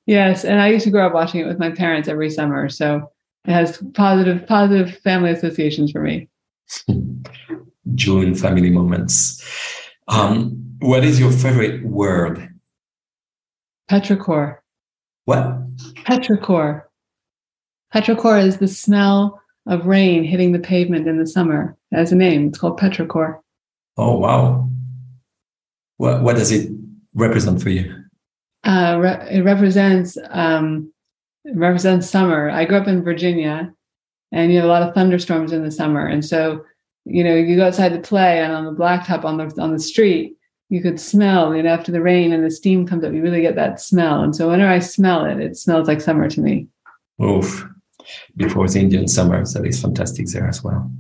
Speaker 2: Yes, and I used to grow up watching it with my parents every summer, so it has positive positive family associations for me.
Speaker 1: June family moments. Um, what is your favorite word?
Speaker 2: Petrichor.
Speaker 1: What?
Speaker 2: Petrichor. Petrichor is the smell of rain hitting the pavement in the summer. It has a name. It's called petrichor.
Speaker 1: Oh wow! What what does it represent for you?
Speaker 2: Uh, re- it represents um, it represents summer. I grew up in Virginia, and you have a lot of thunderstorms in the summer, and so you know you go outside to play, and on the blacktop on the on the street, you could smell. You know, after the rain and the steam comes up, you really get that smell. And so whenever I smell it, it smells like summer to me.
Speaker 1: Oof! Before the Indian summer, that is fantastic there as well.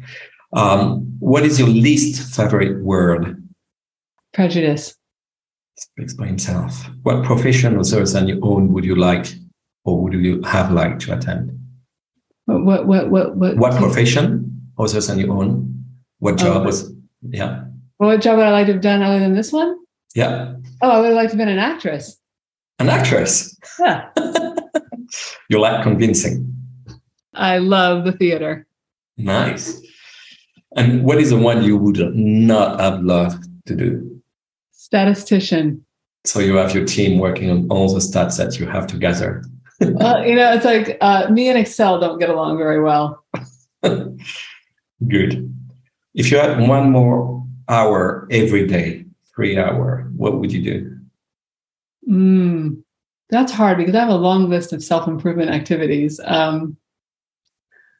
Speaker 1: Um, what is your least favorite word?
Speaker 2: Prejudice.
Speaker 1: Speaks by himself. What profession or service on your own would you like or would you have liked to attend?
Speaker 2: What what what what what,
Speaker 1: profession or service on your own? What oh, job
Speaker 2: Oh.
Speaker 1: was yeah.
Speaker 2: what job would I like to have done other than this one?
Speaker 1: Yeah.
Speaker 2: Oh, I would have liked to have been an actress.
Speaker 1: An actress.
Speaker 2: Yeah.
Speaker 1: You like convincing.
Speaker 2: I love the theater.
Speaker 1: Nice. And what is the one you would not have loved to do?
Speaker 2: Statistician.
Speaker 1: So you have your team working on all the stats that you have to gather.
Speaker 2: well, you know, it's like uh, me and Excel don't get along very well.
Speaker 1: Good. If you had one more hour every day, three hour, what would you do?
Speaker 2: Mm, that's hard because I have a long list of self improvement activities. Um,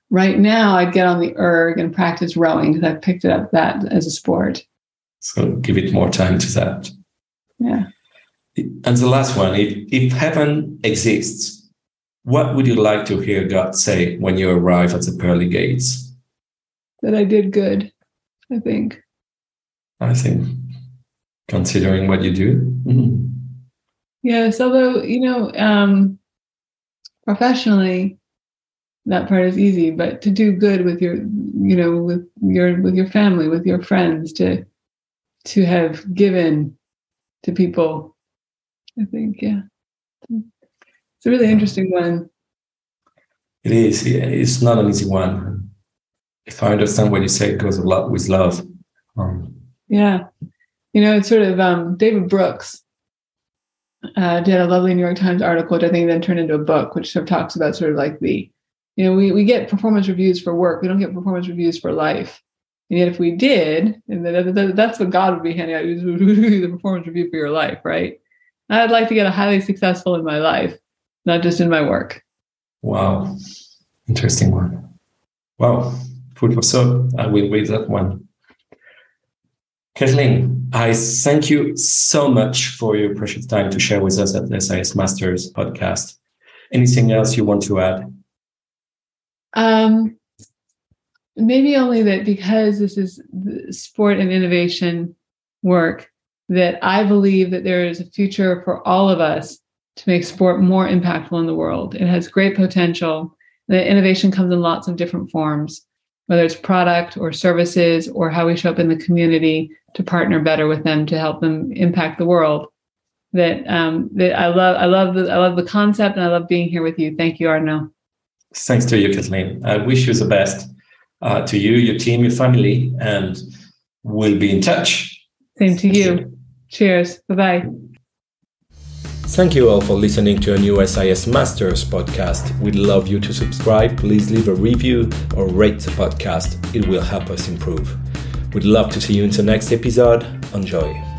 Speaker 2: right now, I'd get on the erg and practice rowing because I picked it up that as a sport.
Speaker 1: So give it more time to that.
Speaker 2: Yeah.
Speaker 1: And the last one, if, if heaven exists, what would you like to hear God say when you arrive at the pearly gates?
Speaker 2: That I did good, I think.
Speaker 1: I think, considering what you do. mhm.
Speaker 2: Yes, although, you know, um, professionally, that part is easy, but to do good with your, you know, with your with your family, with your friends, to to have given to people, I think, yeah. It's a really interesting one.
Speaker 1: It is. It's not an easy one. If I understand what you say, it goes a lot with love. Um,
Speaker 2: Yeah. You know, it's sort of um, David Brooks uh, did a lovely New York Times article, which I think then turned into a book, which sort of talks about sort of like the, you know, we, we get performance reviews for work. We don't get performance reviews for life. And yet if we did, and that, that, that's what God would be handing out, the performance review for your life, right? I'd like to get a highly successful in my life, not just in my work.
Speaker 1: wow. Interesting one. Wow. Food for thought. I will read that one. Caitlin, I thank you so much for your precious time to share with us at the SIS Masters podcast. Anything else you want to add?
Speaker 2: Um, maybe only that because this is sport and innovation work, that I believe that there is a future for all of us to make sport more impactful in the world. It has great potential. The innovation comes in lots of different forms, whether it's product or services or how we show up in the community to partner better with them to help them impact the world. That um, that I love, I love the I love the concept, and I love being here with you. Thank you, Arnaud.
Speaker 1: Thanks to you, Caitlin. I wish you the best uh, to you, your team, your family, and we'll be in touch.
Speaker 2: Same to you. Cheers. Bye bye.
Speaker 1: Thank you all for listening to a new SIS Masters podcast. We'd love you to subscribe. Please leave a review or rate the podcast. It will help us improve. We'd love to see you in the next episode. Enjoy.